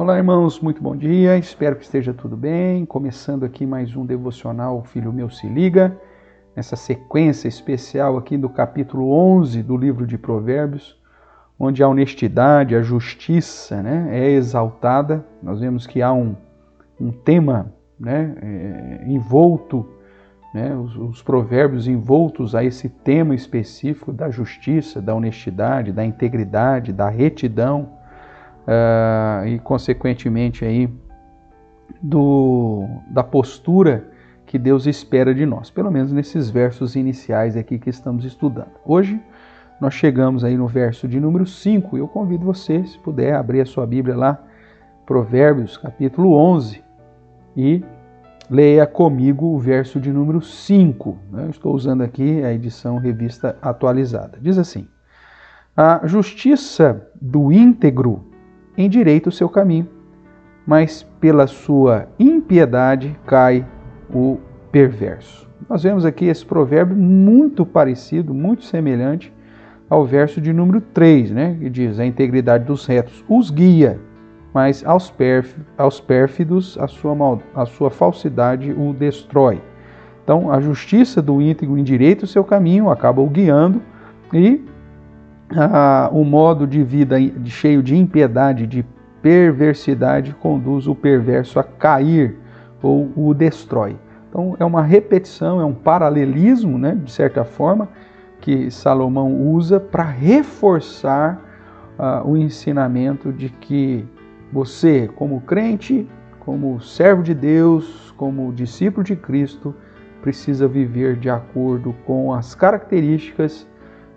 Olá, irmãos, muito bom dia. Espero que esteja tudo bem. Começando aqui mais um devocional Filho Meu Se Liga, nessa sequência especial aqui do capítulo 11 do livro de Provérbios, onde a honestidade, a justiça né, é exaltada. Nós vemos que há um, um tema né, é, envolto, né, os, os provérbios envoltos a esse tema específico da justiça, da honestidade, da integridade, da retidão uh, e, consequentemente, aí, do, da postura que Deus espera de nós, pelo menos nesses versos iniciais aqui que estamos estudando. Hoje nós chegamos aí no verso de número 5 e eu convido você, se puder, abrir a sua Bíblia lá, Provérbios capítulo 11 e leia comigo o verso de número 5. Né? Estou usando aqui a edição revista atualizada. Diz assim: A justiça do íntegro endireita o seu caminho, mas pela sua impiedade cai o perverso. Nós vemos aqui esse provérbio muito parecido, muito semelhante ao verso de número 3, né, que diz: A integridade dos retos os guia, mas aos, aos pérfidos a sua, mal, a sua falsidade o destrói. Então, a justiça do íntegro endireita o seu caminho, acaba o guiando, e ah, o modo de vida cheio de impiedade, de perversidade, conduz o perverso a cair ou o destrói. Então é uma repetição, é um paralelismo, né, de certa forma, que Salomão usa para reforçar uh, o ensinamento de que você, como crente, como servo de Deus, como discípulo de Cristo, precisa viver de acordo com as características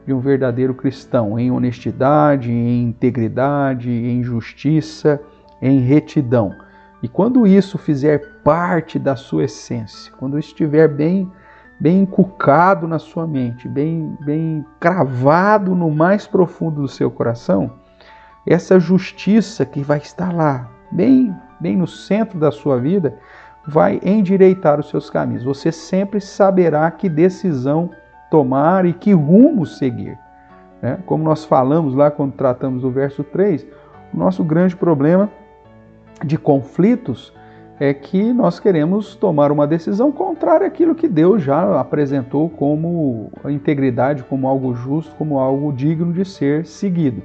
de um verdadeiro cristão, em honestidade, em integridade, em justiça, em retidão. E quando isso fizer parte da sua essência, quando estiver bem bem encucado na sua mente, bem bem cravado no mais profundo do seu coração, essa justiça que vai estar lá, bem bem no centro da sua vida, vai endireitar os seus caminhos. Você sempre saberá que decisão tomar e que rumo seguir. Né? Como nós falamos lá quando tratamos do verso 3, o nosso grande problema de conflitos é que nós queremos tomar uma decisão contrária àquilo que Deus já apresentou como integridade, como algo justo, como algo digno de ser seguido.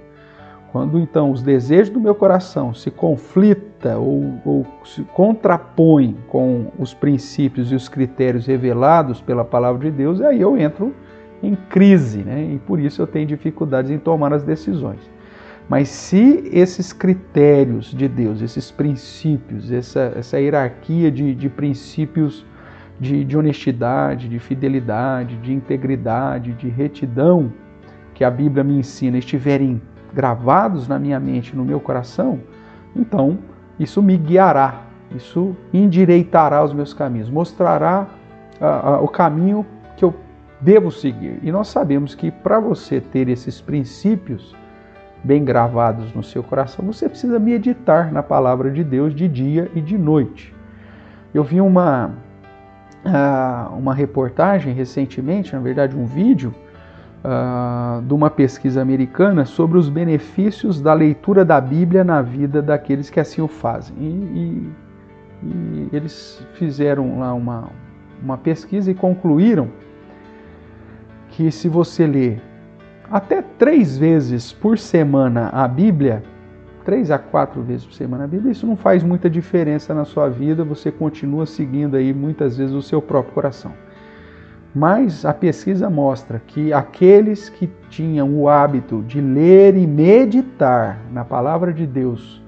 Quando então os desejos do meu coração se conflita ou, ou se contrapõem com os princípios e os critérios revelados pela palavra de Deus, aí eu entro em crise, né? e por isso eu tenho dificuldades em tomar as decisões. Mas se esses critérios de Deus, esses princípios, essa, essa hierarquia de, de princípios de, de honestidade, de fidelidade, de integridade, de retidão, que a Bíblia me ensina, estiverem gravados na minha mente, no meu coração, então isso me guiará, isso endireitará os meus caminhos, mostrará uh, uh, o caminho que eu devo seguir. E nós sabemos que para você ter esses princípios bem gravados no seu coração, você precisa meditar na palavra de Deus de dia e de noite. Eu vi uma, uh, uma reportagem recentemente, na verdade um vídeo, uh, de uma pesquisa americana sobre os benefícios da leitura da Bíblia na vida daqueles que assim o fazem. E, e, e eles fizeram lá uma, uma pesquisa e concluíram que se você ler até três vezes por semana a Bíblia, três a quatro vezes por semana a Bíblia, isso não faz muita diferença na sua vida, você continua seguindo aí muitas vezes o seu próprio coração. Mas a pesquisa mostra que aqueles que tinham o hábito de ler e meditar na palavra de Deus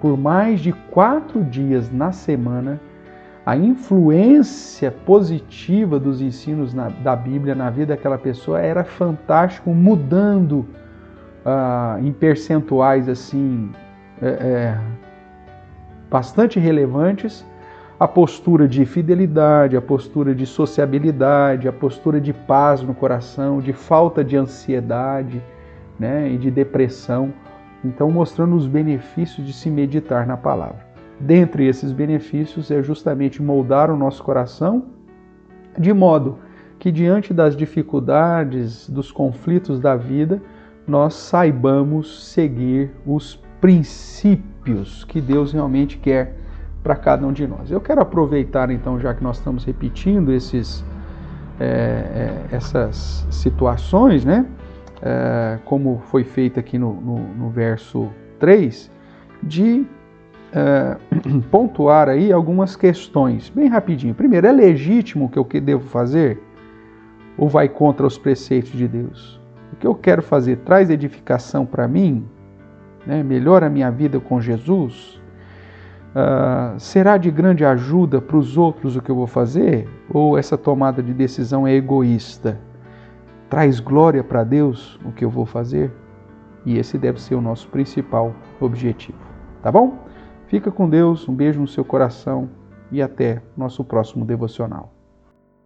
por mais de quatro dias na semana, a influência positiva dos ensinos na, da Bíblia na vida daquela pessoa era fantástico, mudando uh, em percentuais assim é, é, bastante relevantes a postura de fidelidade, a postura de sociabilidade, a postura de paz no coração, de falta de ansiedade né, e de depressão. Então, mostrando os benefícios de se meditar na palavra. Dentre esses benefícios é justamente moldar o nosso coração de modo que, diante das dificuldades, dos conflitos da vida, nós saibamos seguir os princípios que Deus realmente quer para cada um de nós. Eu quero aproveitar então, já que nós estamos repetindo esses, é, é, essas situações, né? É, como foi feito aqui no, no, no verso 3, de é, pontuar aí algumas questões, bem rapidinho. Primeiro, é legítimo o que eu devo fazer? Ou vai contra os preceitos de Deus? O que eu quero fazer traz edificação para mim? Né? Melhora a minha vida com Jesus? Uh, será de grande ajuda para os outros o que eu vou fazer? Ou essa tomada de decisão é egoísta? Traz glória para Deus o que eu vou fazer? E esse deve ser o nosso principal objetivo. Tá bom? Fica com Deus, um beijo no seu coração e até nosso próximo devocional.